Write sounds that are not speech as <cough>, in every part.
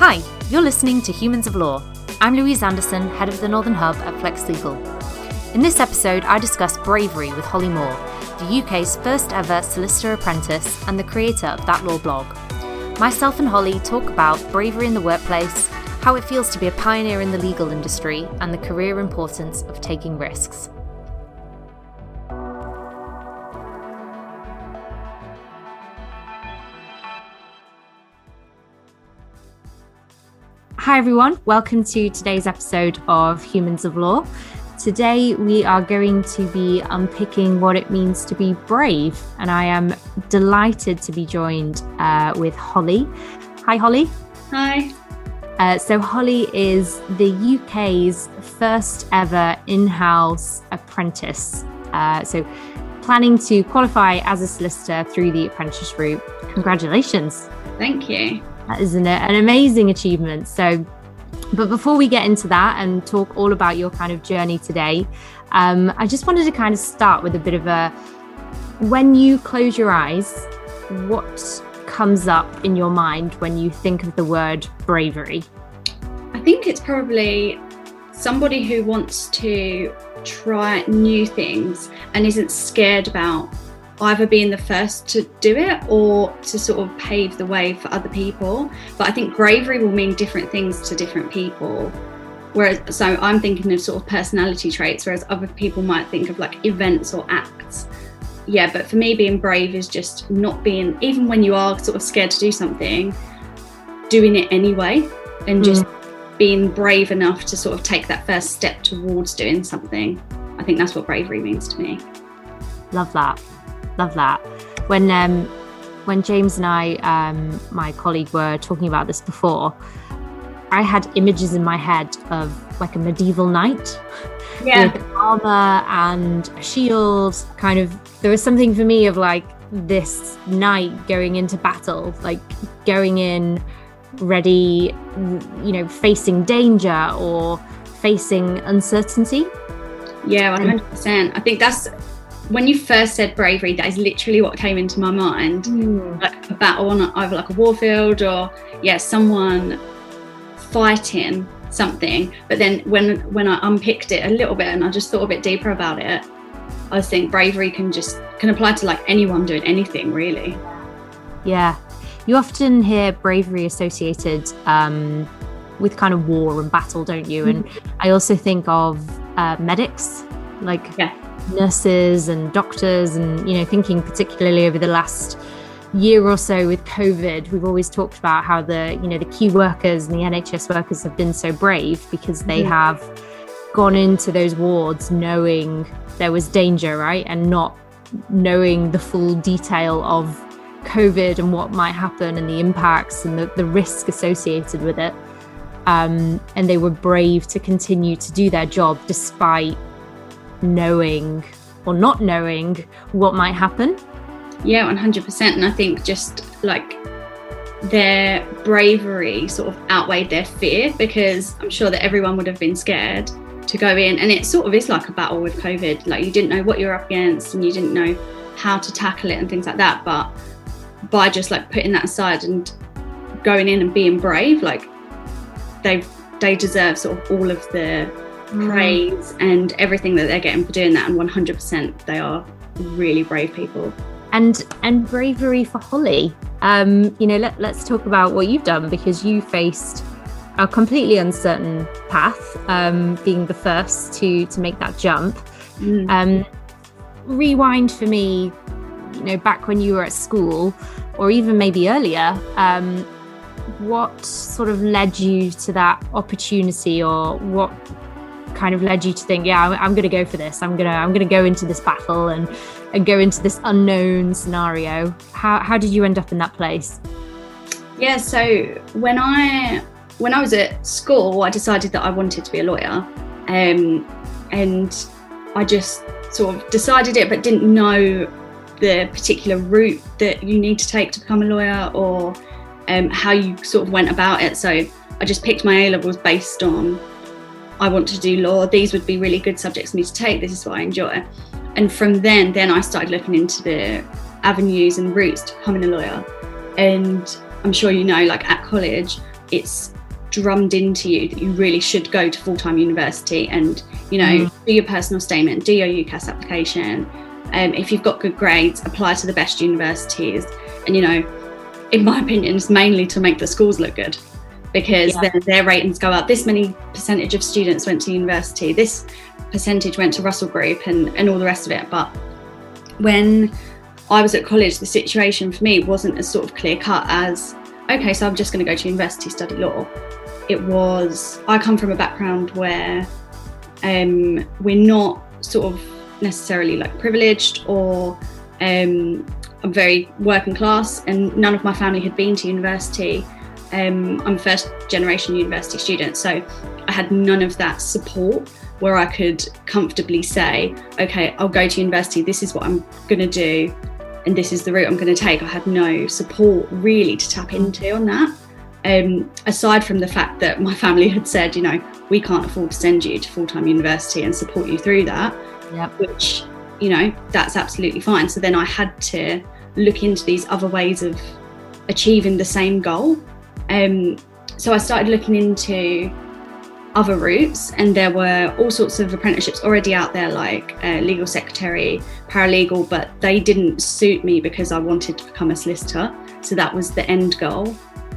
Hi, you're listening to Humans of Law. I'm Louise Anderson, head of the Northern Hub at Flex Legal. In this episode, I discuss bravery with Holly Moore, the UK's first ever solicitor apprentice and the creator of That Law blog. Myself and Holly talk about bravery in the workplace, how it feels to be a pioneer in the legal industry, and the career importance of taking risks. Hi, everyone. Welcome to today's episode of Humans of Law. Today, we are going to be unpicking what it means to be brave, and I am delighted to be joined uh, with Holly. Hi, Holly. Hi. Uh, so, Holly is the UK's first ever in house apprentice. Uh, so, planning to qualify as a solicitor through the apprentice route. Congratulations. Thank you. That is an, an amazing achievement. So, but before we get into that and talk all about your kind of journey today, um, I just wanted to kind of start with a bit of a when you close your eyes, what comes up in your mind when you think of the word bravery? I think it's probably somebody who wants to try new things and isn't scared about either being the first to do it or to sort of pave the way for other people. But I think bravery will mean different things to different people. Whereas, so I'm thinking of sort of personality traits, whereas other people might think of like events or acts. Yeah, but for me, being brave is just not being, even when you are sort of scared to do something, doing it anyway and just mm. being brave enough to sort of take that first step towards doing something. I think that's what bravery means to me. Love that love that. When um, when James and I, um, my colleague, were talking about this before, I had images in my head of like a medieval knight yeah. with armor and a shield. Kind of, there was something for me of like this knight going into battle, like going in ready, you know, facing danger or facing uncertainty. Yeah, 100%. I think that's when you first said bravery, that is literally what came into my mind. Mm. Like a battle on either like a warfield or yeah, someone fighting something. But then when when I unpicked it a little bit and I just thought a bit deeper about it, I think bravery can just can apply to like anyone doing anything really. Yeah. You often hear bravery associated um, with kind of war and battle, don't you? And mm. I also think of uh, medics, like yeah nurses and doctors and you know thinking particularly over the last year or so with covid we've always talked about how the you know the key workers and the nhs workers have been so brave because they mm-hmm. have gone into those wards knowing there was danger right and not knowing the full detail of covid and what might happen and the impacts and the, the risk associated with it um, and they were brave to continue to do their job despite knowing or not knowing what might happen. Yeah, 100%. And I think just like their bravery sort of outweighed their fear because I'm sure that everyone would have been scared to go in. And it sort of is like a battle with COVID. Like you didn't know what you're up against and you didn't know how to tackle it and things like that. But by just like putting that aside and going in and being brave, like they they deserve sort of all of the. Praise and everything that they're getting for doing that. And 100% they are really brave people. And and bravery for Holly. Um, you know, let, let's talk about what you've done because you faced a completely uncertain path, um, being the first to to make that jump. Mm. Um, rewind for me, you know, back when you were at school, or even maybe earlier. Um, what sort of led you to that opportunity, or what kind of led you to think, yeah, I'm, I'm going to go for this. I'm gonna I'm gonna go into this battle and and go into this unknown scenario. How how did you end up in that place? Yeah, so when I when I was at school, I decided that I wanted to be a lawyer, um, and I just sort of decided it, but didn't know the particular route that you need to take to become a lawyer or um, how you sort of went about it. So I just picked my A levels based on I want to do law. These would be really good subjects for me to take. This is what I enjoy. And from then, then I started looking into the avenues and routes to becoming a lawyer. And I'm sure you know, like at college, it's drummed into you that you really should go to full-time university and you know mm. do your personal statement do your ucas application um, if you've got good grades apply to the best universities and you know in my opinion it's mainly to make the schools look good because yeah. then their ratings go up this many percentage of students went to university this percentage went to russell group and, and all the rest of it but when i was at college the situation for me wasn't as sort of clear cut as okay so i'm just going to go to university study law it was I come from a background where um, we're not sort of necessarily like privileged or um, I'm very working class, and none of my family had been to university. Um, I'm a first generation university student, so I had none of that support where I could comfortably say, okay, I'll go to university, this is what I'm going to do, and this is the route I'm going to take. I had no support really to tap into on that um, aside from the fact that my <laughs> family had said, you know, we can't afford to send you to full time university and support you through that, yep. which, you know, that's absolutely fine. So then I had to look into these other ways of achieving the same goal. Um, so I started looking into other routes, and there were all sorts of apprenticeships already out there, like uh, legal secretary, paralegal, but they didn't suit me because I wanted to become a solicitor. So that was the end goal.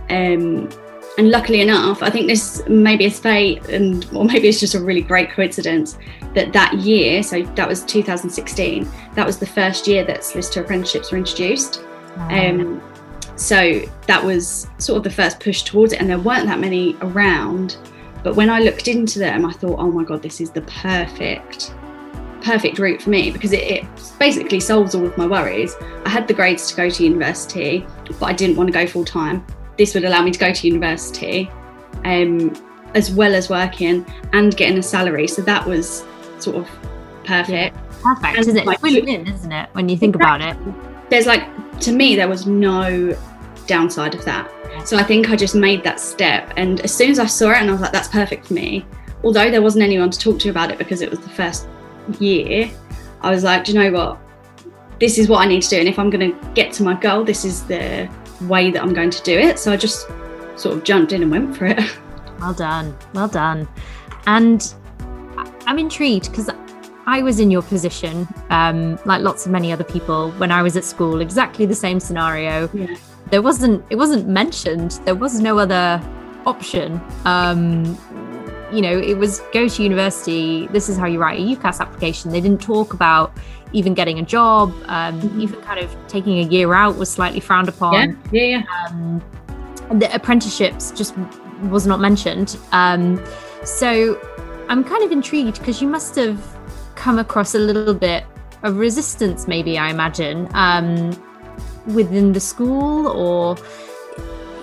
Um, and luckily enough, I think this maybe is fate, and or maybe it's just a really great coincidence that that year, so that was 2016, that was the first year that solicitor apprenticeships were introduced. Um, so that was sort of the first push towards it, and there weren't that many around. But when I looked into them, I thought, oh my god, this is the perfect, perfect route for me because it, it basically solves all of my worries. I had the grades to go to university, but I didn't want to go full time this would allow me to go to university um, as well as working and getting a salary. So that was sort of perfect. Yeah, perfect, and isn't it? Like, win-win, isn't it? When you think about it, there's like to me there was no downside of that. So I think I just made that step, and as soon as I saw it, and I was like, "That's perfect for me." Although there wasn't anyone to talk to about it because it was the first year, I was like, "Do you know what? This is what I need to do, and if I'm going to get to my goal, this is the way that I'm going to do it. So I just sort of jumped in and went for it. <laughs> Well done. Well done. And I'm intrigued because I was in your position, um, like lots of many other people, when I was at school, exactly the same scenario. Yeah. There wasn't, it wasn't mentioned. There was no other option. Um, you know, it was go to university. This is how you write a UCAS application. They didn't talk about even getting a job, um, mm-hmm. even kind of taking a year out was slightly frowned upon. Yeah, yeah, yeah. Um, the apprenticeships just was not mentioned. Um, so I'm kind of intrigued because you must have come across a little bit of resistance, maybe, I imagine, um, within the school or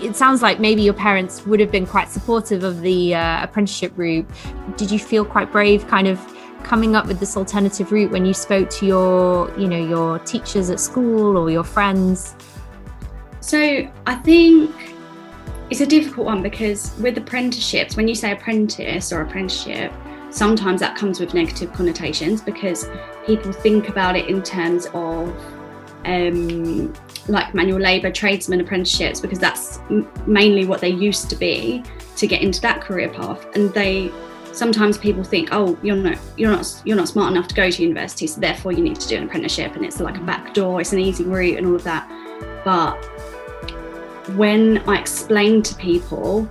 it sounds like maybe your parents would have been quite supportive of the uh, apprenticeship route. Did you feel quite brave, kind of coming up with this alternative route when you spoke to your, you know, your teachers at school or your friends? So I think it's a difficult one because with apprenticeships, when you say apprentice or apprenticeship, sometimes that comes with negative connotations because people think about it in terms of um, like manual labour, tradesmen, apprenticeships, because that's mainly what they used to be to get into that career path. And they sometimes people think, oh, you're not you're not you're not smart enough to go to university, so therefore you need to do an apprenticeship, and it's like a back door, it's an easy route, and all of that. But when I explain to people,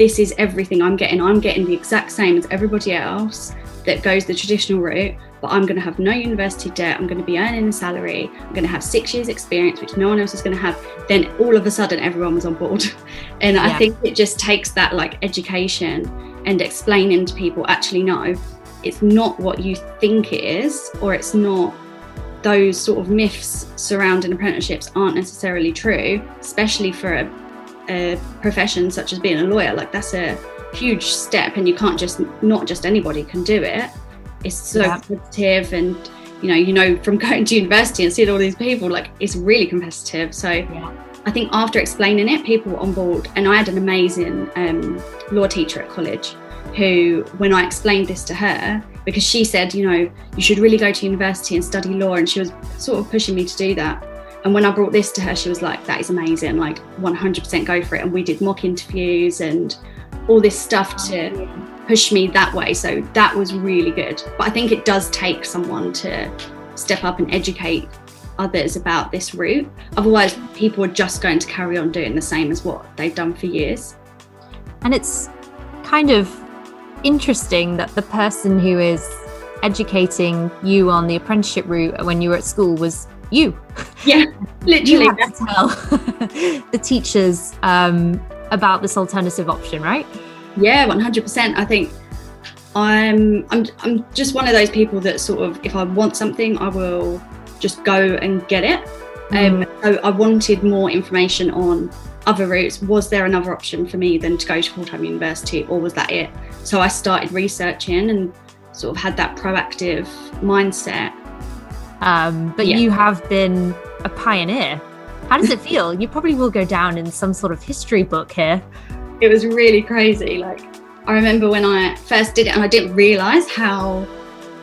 this is everything I'm getting. I'm getting the exact same as everybody else that goes the traditional route, but I'm going to have no university debt. I'm going to be earning a salary. I'm going to have six years' experience, which no one else is going to have. Then all of a sudden, everyone was on board. <laughs> and yeah. I think it just takes that like education and explaining to people actually, no, it's not what you think it is, or it's not those sort of myths surrounding apprenticeships aren't necessarily true, especially for a, a profession such as being a lawyer. Like, that's a huge step and you can't just not just anybody can do it it's so yeah. competitive and you know you know from <laughs> going to university and seeing all these people like it's really competitive so yeah. i think after explaining it people were on board and i had an amazing um, law teacher at college who when i explained this to her because she said you know you should really go to university and study law and she was sort of pushing me to do that And when I brought this to her, she was like, that is amazing, like 100% go for it. And we did mock interviews and all this stuff to push me that way. So that was really good. But I think it does take someone to step up and educate others about this route. Otherwise, people are just going to carry on doing the same as what they've done for years. And it's kind of interesting that the person who is educating you on the apprenticeship route when you were at school was you. Yeah, <laughs> literally. you had to tell <laughs> the teachers um, about this alternative option, right? Yeah, one hundred percent. I think I'm I'm I'm just one of those people that sort of if I want something, I will just go and get it. Mm. Um, so I wanted more information on other routes. Was there another option for me than to go to full time university, or was that it? So I started researching and sort of had that proactive mindset. Um, but yeah. you have been a pioneer. How does it <laughs> feel? you probably will go down in some sort of history book here. It was really crazy. Like, I remember when I first did it and I didn't realize how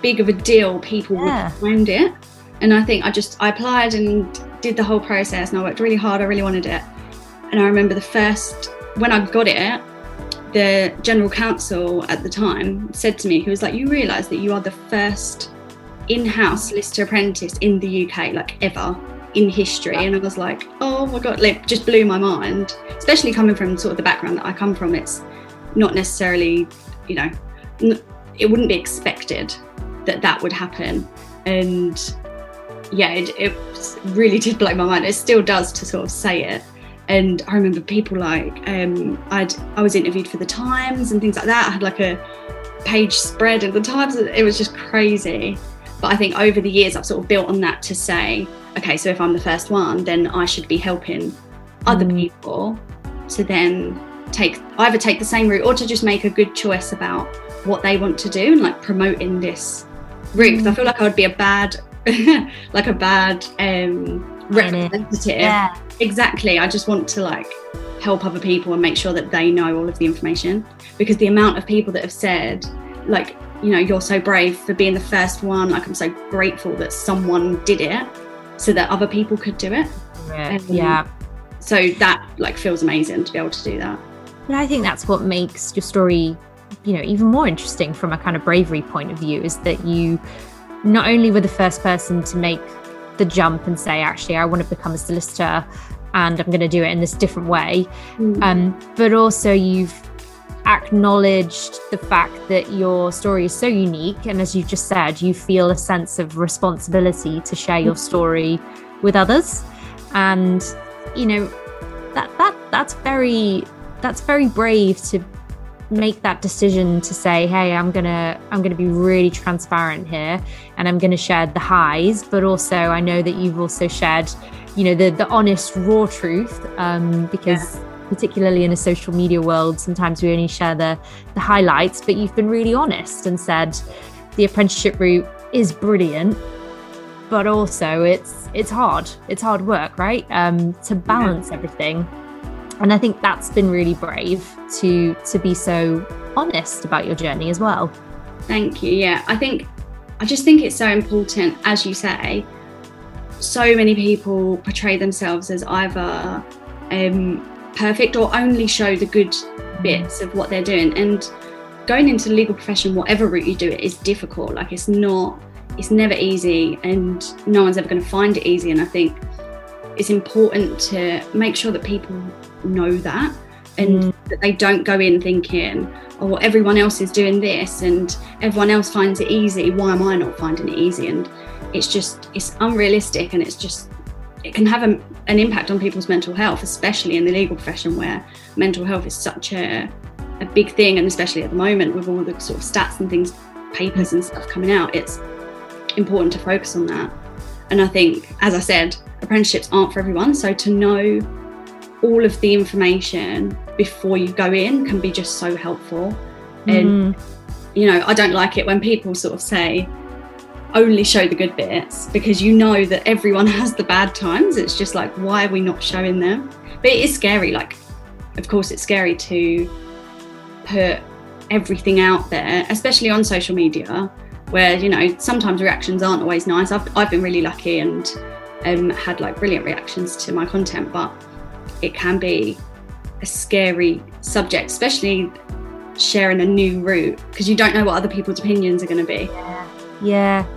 big of a deal people yeah. would find it. And I think I just, I applied and did the whole process and I worked really hard. I really wanted it. And I remember the first, when I got it, the general counsel at the time said to me, he was like, You realise that you are the first in house solicitor apprentice in the UK, like ever in history. And I was like, Oh my God, like just blew my mind, especially coming from sort of the background that I come from. It's not necessarily, you know, it wouldn't be expected that that would happen. And yeah, it, it really did blow my mind. It still does to sort of say it and I remember people like um, I'd I was interviewed for the Times and things like that. I had like a page spread in the Times. It was just crazy. But I think over the years I've sort of built on that to say, okay, so if I'm the first one, then I should be helping other mm. people to then take either take the same route or to just make a good choice about what they want to do and like promoting this route. Because I feel like I would be a bad <laughs> like a bad um representative. Yeah. Exactly. I just want to like help other people and make sure that they know all of the information because the amount of people that have said like you know you're so brave for being the first one like i'm so grateful that someone did it so that other people could do it yeah, um, yeah. so that like feels amazing to be able to do that and i think that's what makes your story you know even more interesting from a kind of bravery point of view is that you not only were the first person to make the jump and say, actually, I want to become a solicitor and I'm going to do it in this different way. Mm. Um, but also, you've acknowledged the fact that your story is so unique. And as you've just said, you feel a sense of responsibility to share your story with others. And, you know, that, that that's very that's very brave to make that decision to say hey i'm gonna i'm gonna be really transparent here and i'm gonna share the highs but also i know that you've also shared you know the the honest raw truth um, because yeah. Particularly in a social media world sometimes we only share the the highlights but you've been really honest and said the apprenticeship route is brilliant but also it's it's hard. It's hard work right? Um, to balance yeah. everything. And i think that's been really brave to to be so honest about your journey as well. Thank you. Yeah i think i just think it's so important as you say so many people portray themselves as either um, perfect or only show the good bits of what they're doing. And going into the legal profession whatever route you do it is difficult. Like it's not it's never easy and no one's ever going to find it easy. And i think it's important to make sure that people know that and mm. that they don't go in thinking oh everyone else is doing this and everyone else finds it easy. Why am i not finding it easy? And it's just it's unrealistic and it's just it can have a, an impact on people's mental health especially in the legal profession where mental health is such a, a big thing and especially at the moment with all the sort of stats and things papers and stuff coming out it's important to focus on that and i think as i said apprenticeships aren't for everyone so to know all of the information before you go in can be just so helpful. Mm. And, you know, I don't like it when people sort of say, only show the good bits because you know that everyone <laughs> has the bad times. It's just like, why are we not showing them? But it is scary. Like, of course, it's scary to put everything out there, especially on social media, where, you know, sometimes reactions aren't always nice. I've, I've been really lucky and um, had like brilliant reactions to my content, but it can be a scary subject, especially sharing a new route because you don't know what other people's opinions are going to be. Yeah. yeah.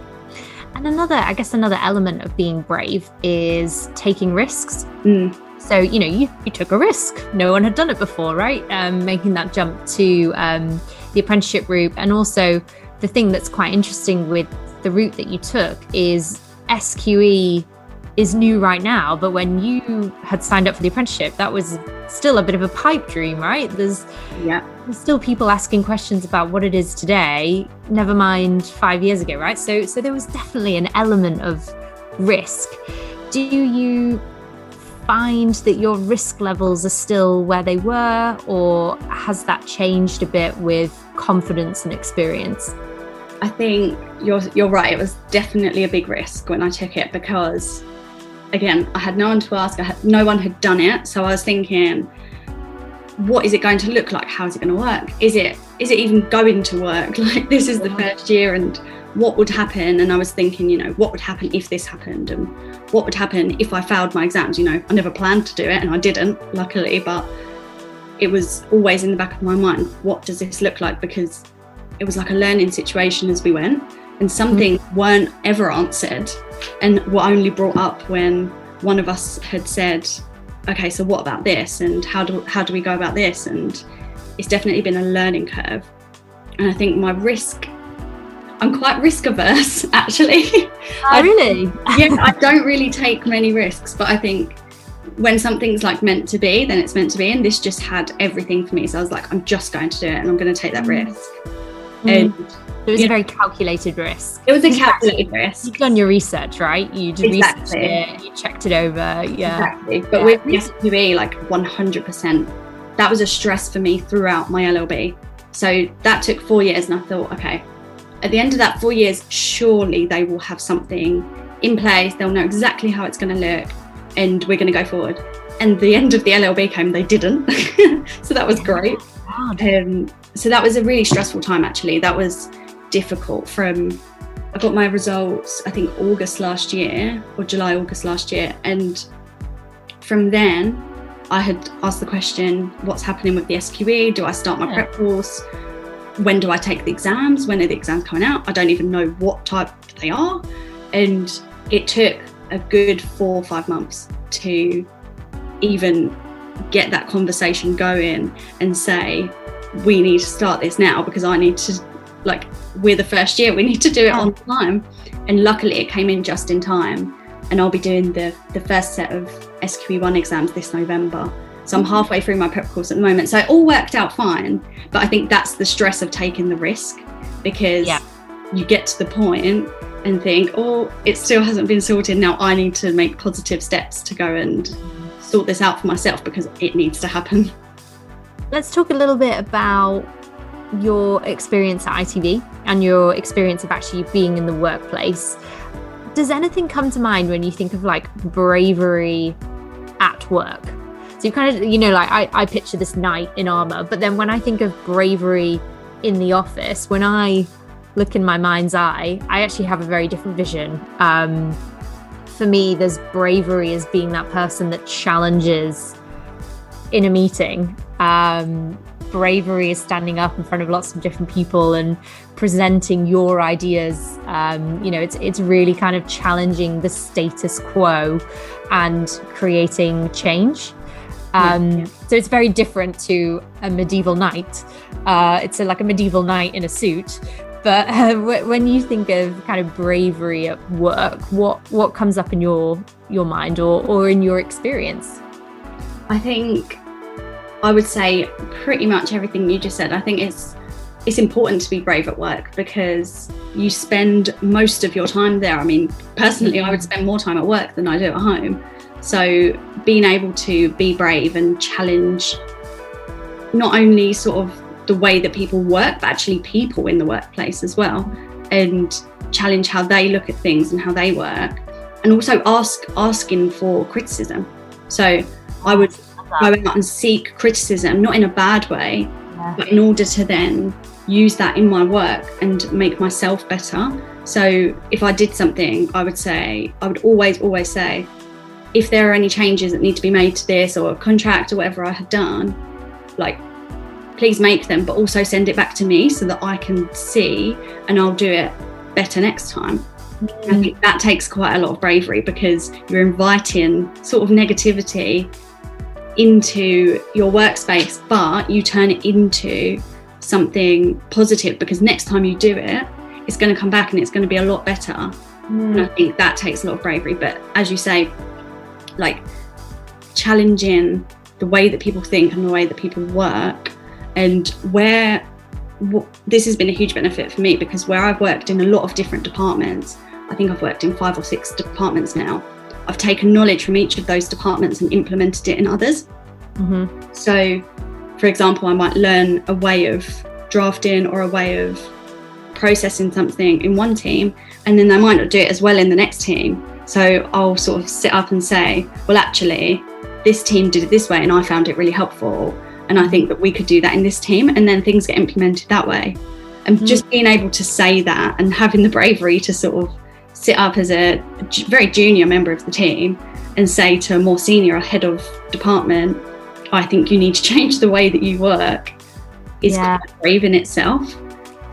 And another, I guess, another element of being brave is taking risks. Mm. So, you know, you, you took a risk. No one had done it before, right? Um, making that jump to um, the apprenticeship route. And also, the thing that's quite interesting with the route that you took is SQE is new right now, but when you had signed up for the apprenticeship, that was still a bit of a pipe dream, right? There's yeah, there's still people asking questions about what it is today, never mind five years ago, right? So so there was definitely an element of risk. Do you find that your risk levels are still where they were, or has that changed a bit with confidence and experience? I think you're you're right. It was definitely a big risk when I took it because, again, I had no one to ask. I had no one had done it, so I was thinking, what is it going to look like? How is it going to work? Is it is it even going to work? <laughs> Like this is the first year, and what would happen? And I was thinking, you know, what would happen if this happened, and what would happen if I failed my exams? You know, I never planned to do it, and I didn't, luckily, but it was always in the back of my mind. What does this look like? Because it was like a learning situation as we went and some mm-hmm. things weren't ever answered and were only brought up when one of us had said okay so what about this? And how do how do we go about this? And it's definitely been a learning curve. And i think my risk i'm quite risk averse <laughs> actually. Oh, I, really? Yeah i don't really take many risks but i think when something's like meant to be then it's meant to be and this just had everything for me. So i was like i'm just going to do it and i'm going to take that mm. Mm. and it was a very calculated risk. It was a calculated risk. You've done your research, right? You did exactly. it, you checked it over. Yeah. Exactly. But yeah. with SQE, like 100%, that was a stress for me throughout my LLB. So that took four years, and I thought, okay, at the end of that four years, surely they will have something in place. They'll know exactly how it's going to look, and we're going to go forward. And the end of the LLB came, they didn't. <laughs> so that was great. Um, so that was a really stressful time actually. That was difficult from i got my results i think august last year or july august last year. And from then i had asked the question what's happening with the sqe do i start my prep course? When do i take the exams? When are the exams coming out? I don't even know what type they are. And it took a good four or five months to even get that conversation going and say we need to start this now because I need to, like, we're the first year, we need to do it on time. And luckily, it came in just in time. And I'll be doing the, the first set of SQE1 exams this November. So I'm mm-hmm. halfway through my prep course at the moment. So it all worked out fine. But I think that's the stress of taking the risk because yeah. you get to the point and think, oh, it still hasn't been sorted. Now I need to make positive steps to go and sort this out for myself because it needs to happen. Let's talk a little bit about your experience at ITV and your experience of actually being in the workplace. Does anything come to mind when you think of like bravery at work? So you kind of, you know, like I, I picture this knight in armor, but then when I think of bravery in the office, when I look in my mind's eye, I actually have a very different vision. Um, for me, there's bravery as being that person that challenges in a meeting um, bravery is standing up in front of lots of different people and presenting your ideas. Um, you know, it's it's really kind of challenging the status quo and creating change. Um, yeah. So it's very different to a medieval knight. Uh, it's a, like a medieval knight in a suit. But uh, <laughs> when you think of kind of bravery at work, what what comes up in your your mind or or in your experience? I think I would say pretty much everything you just said. I think it's it's important to be brave at work because you spend most of your time there. I mean, personally, I would spend more time at work than I do at home. So being able to be brave and challenge not only sort of the way that people work, but actually people in the workplace as well, and challenge how they look at things and how they work, and also ask asking for criticism. So I would go out and seek criticism, not in a bad way, yeah. but in order to then use that in my work and make myself better. So if I did something, I would say, I would always, always say, if there are any changes that need to be made to this or a contract or whatever I had done, like please make them, but also send it back to me so that I can see and I'll do it better next time. Mm. I think that takes quite a lot of bravery because you're inviting sort of negativity into your workspace, but you turn it into something positive because next time you do it, it's going to come back and it's going to be a lot better. Mm. And I think that takes a lot of bravery. But as you say, like challenging the way that people think and the way that people work, and where this has been a huge benefit for me because where I've worked in a lot of different departments, I think I've worked in five or six departments now. I've taken knowledge from each of those departments and implemented it in others. Mm-hmm. So, for example, I might learn a way of drafting or a way of processing something in one team, and then they might not do it as well in the next team. So I'll sort of sit up and say, well, actually, this team did it this way, and I found it really helpful. And I think that we could do that in this team, and then things get implemented that way. And mm-hmm. just being able to say that and having the bravery to sort of sit up as a very junior member of the team and say to a more senior head of department, I think you need to <laughs> change the way that you work is yeah. brave in itself.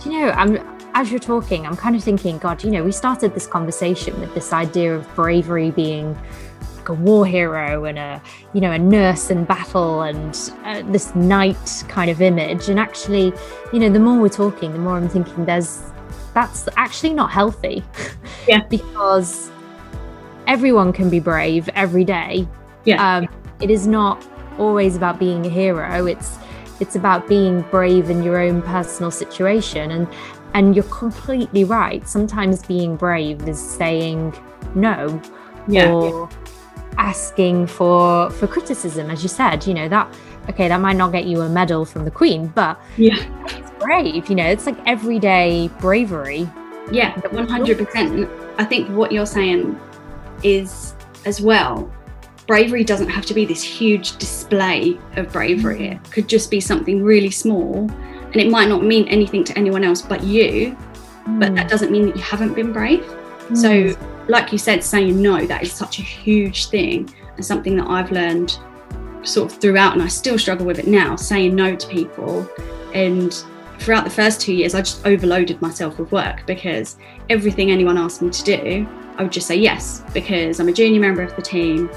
Do you know, I'm as you're talking, I'm kind of thinking, God, you know, we started this conversation with this idea of bravery being like a war hero and a, you know, a nurse in battle and uh, this knight kind of image. And actually, you know, the more we're talking, the more I'm thinking there's that's actually not healthy. Yeah. <laughs> because everyone can be brave every day. Yeah. Um, it is not always about being a hero. It's it's about being brave in your own personal situation and and you're completely right. Sometimes being brave is saying no yeah, or asking for for criticism as you said, you know, that okay, that might not get you a medal from the queen, but yeah. It's brave, you know, it's like everyday bravery. Yeah, 100%. I think what you're saying is as well bravery doesn't have to be this huge display of bravery. Mm. It could just be something really small and it might not mean anything to anyone else but you, mm. but that mm. doesn't mean that you haven't been brave. Mm. So, like you said, saying no, that is such a huge thing and something that I've learned sort of throughout, and I still struggle with it now, saying no to people. And throughout the first two years, I just overloaded myself with work because everything anyone asked me to do, I would just say yes because I'm a junior member of the team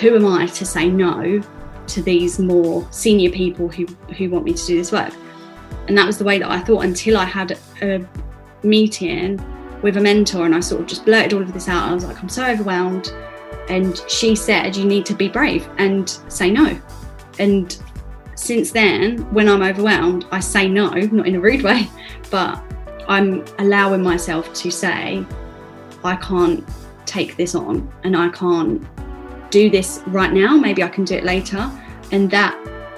who am I to say no to these more senior people who, who want me to do this work? And that was the way that I thought until I had a meeting with a mentor and I sort of just blurted all of this out. I was like, I'm so overwhelmed. And she said, You need to be brave and say no. And since then, when I'm overwhelmed, I say no, not in a rude way, <laughs> but I'm allowing myself to say, I can't take this on and I can't do this right now, maybe I can do it later. And that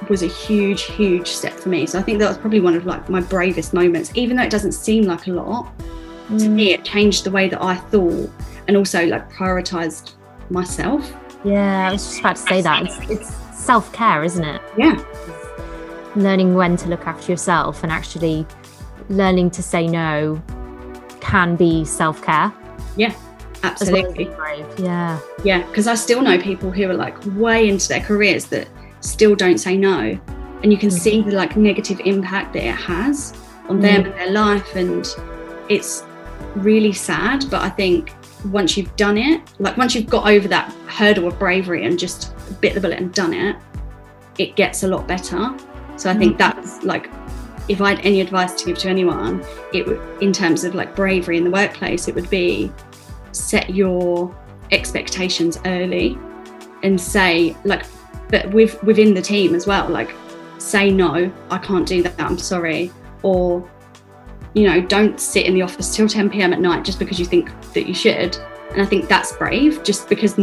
was a huge, huge step for me. So I think that was probably one of like my bravest moments, even though it doesn't seem like a lot. Mm. To me, it changed the way that I thought and also like prioritized myself. Yeah, I was just about to say that. It's, it's self care, isn't it? Yeah. Learning when to look after yourself and actually learning to say no can be self care. Yeah. Absolutely. Brave. Yeah. Yeah. Because I still know people who are like way into their careers that still don't say no. And you can mm-hmm. see the like negative impact that it has on them and their life. And it's really sad. But I think once you've done it, like once you've got over that hurdle of bravery and just bit the bullet and done it, it gets a lot better. So I think mm-hmm. that's like if I had any advice to give to anyone, it would in terms of like bravery in the workplace, it would be set your expectations early and say like but with within the team as well like say no i can't do that i'm sorry or you know don't sit in the office till 10 p.m at night just because you think that you should and i think that's brave just because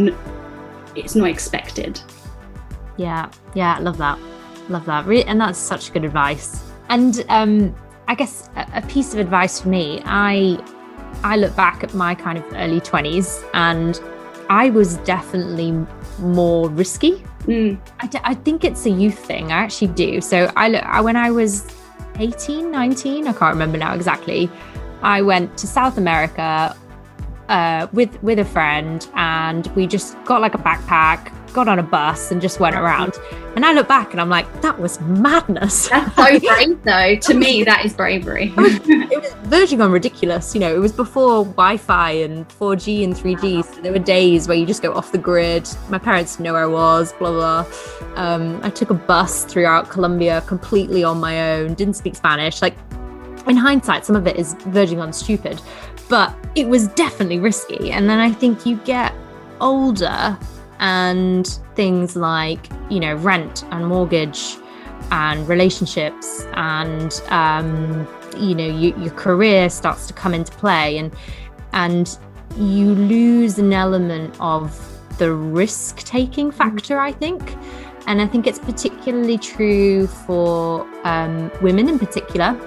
it's not expected yeah yeah love that love that and that's such good advice and um i guess a piece of advice for me i I look back at my kind of early 20s and I was definitely more risky. Mm. I, d- I think it's a youth thing. I actually do. So I look, I, when I was 18, 19, I can't remember now exactly. I went to South America uh, with with a friend, and we just got like a backpack, got on a bus, and just went around. And I look back, and I'm like, that was madness. That's so <laughs> brave, though. To me, <laughs> that is bravery. it was verging on ridiculous. You know, it was before Wi-Fi and 4G and 3G. So there were days where you just go off the grid. My parents didn't know where I was. Blah blah. Um, I took a bus throughout Colombia completely on my own. Didn't speak Spanish. Like in hindsight, some of it is verging on stupid, but it was definitely risky. And then I think you get older and things like, you know, rent and mortgage and relationships and, um, you know, you, your career starts to come into play and, and you lose an element of the risk taking factor, I think. And I think it's particularly true for um, women in particular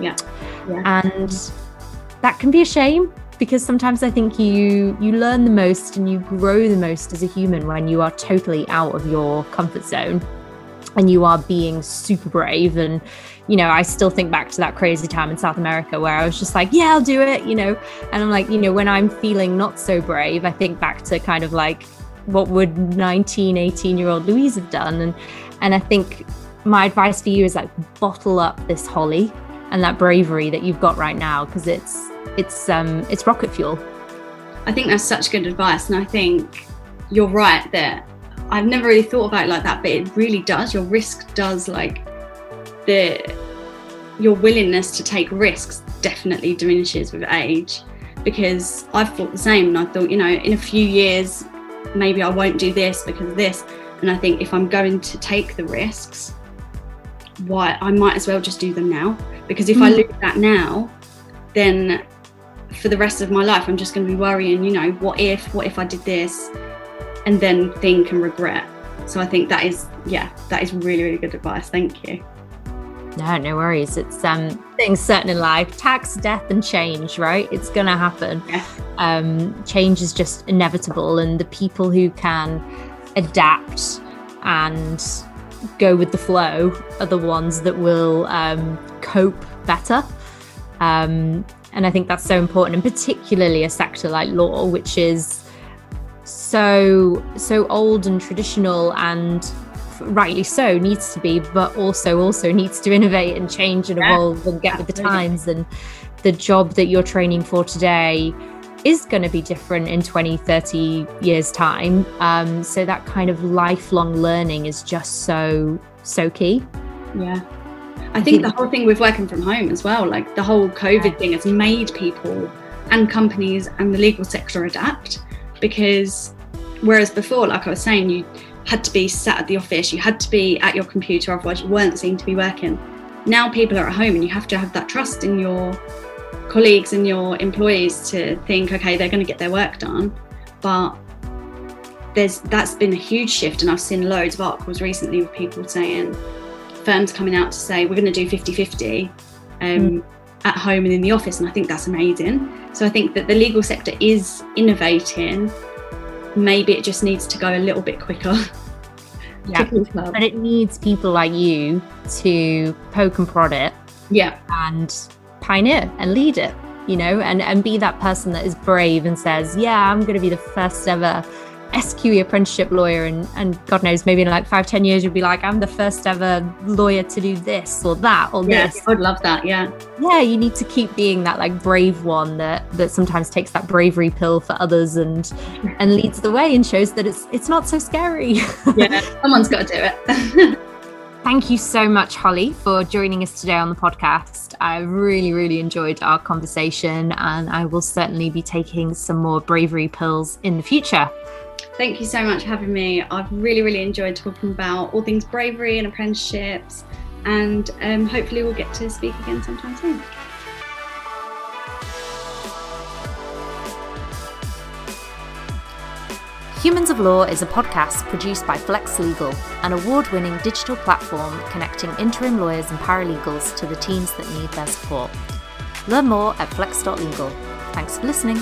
yeah. yeah. And that can be a shame because sometimes I think you you learn the most and you grow the most as a human when you are totally out of your comfort zone and you are being super brave. And you know I still think back to that crazy time in South America where I was just like yeah I'll do it you know? And I'm like you know when I'm feeling not so brave I think back to kind of like what would 19 18 year old Louise have done. And and I think my advice for you is like bottle up this Holly and that bravery that you've got right now because it's it's um it's rocket fuel. I think that's such good advice and i think you're right that i've never really thought about it like that but it really does your risk does like the your willingness to take risks definitely diminishes with age because i've thought the same and i thought you know in a few years maybe i won't do this because of this and i think if i'm going to take the risks why I might as well just do them now because if mm. I lose that now, then for the rest of my life I'm just going to be worrying. You know, what if? What if I did this? And then think and regret. So I think that is yeah, that is really really good advice. Thank you. No, no worries. It's um things certain in life, tax, death, and change, right? It's gonna happen. Yeah. Um, change is just inevitable, and the people who can adapt and go with the flow are the ones that will um, cope better. Um, and I think that's so important, and particularly a sector like law, which is so so old and traditional and rightly so needs to be but also also needs to innovate and change and evolve yeah, and get absolutely. with the times and the job that you're training for today is going to be different in 20, 30 years' time. Um, so that kind of lifelong learning is just so, so key. Yeah. I think the whole thing with working from home as well, like the whole COVID thing has made people and companies and the legal sector adapt because whereas before, like I was saying, you had to be sat at the office, you had to be at your computer, otherwise you weren't seen to be working. Now people are at home and you have to have that trust in your colleagues and your employees to think, okay, they're going to get their work done. But there's that's been a huge shift, and I've seen loads of articles recently with people saying firms coming out to say we're going to do 50 50 um, mm. at home and in the office, and I think that's amazing. So I think that the legal sector is innovating. Maybe it just needs to go a little bit quicker. <laughs> Yeah, but it needs people like you to poke and prod it. Yeah, and pioneer and lead it, you know, and, and be that person that is brave and says, yeah, I'm going to be the first ever SQE apprenticeship lawyer. And, and God knows, maybe in like five, ten years, you'll be like, I'm the first ever lawyer to do this or that or yeah, this. I'd love that. Yeah. Yeah. You need to keep being that like brave one that, that sometimes takes that bravery pill for others and, and leads the way and shows that it's, it's not so scary. <laughs> yeah. Someone's got to do it. <laughs> Thank you so much, Holly, for joining us today on the podcast. I really, really enjoyed our conversation, and I will certainly be taking some more bravery pills in the future. Thank you so much for having me. I've really, really enjoyed talking about all things bravery and apprenticeships, and um, hopefully, we'll get to speak again sometime soon. Humans of Law is a podcast produced by Flex Legal, an award winning digital platform connecting interim lawyers and paralegals to the teams that need their support. Learn more at flex.legal. Thanks for listening.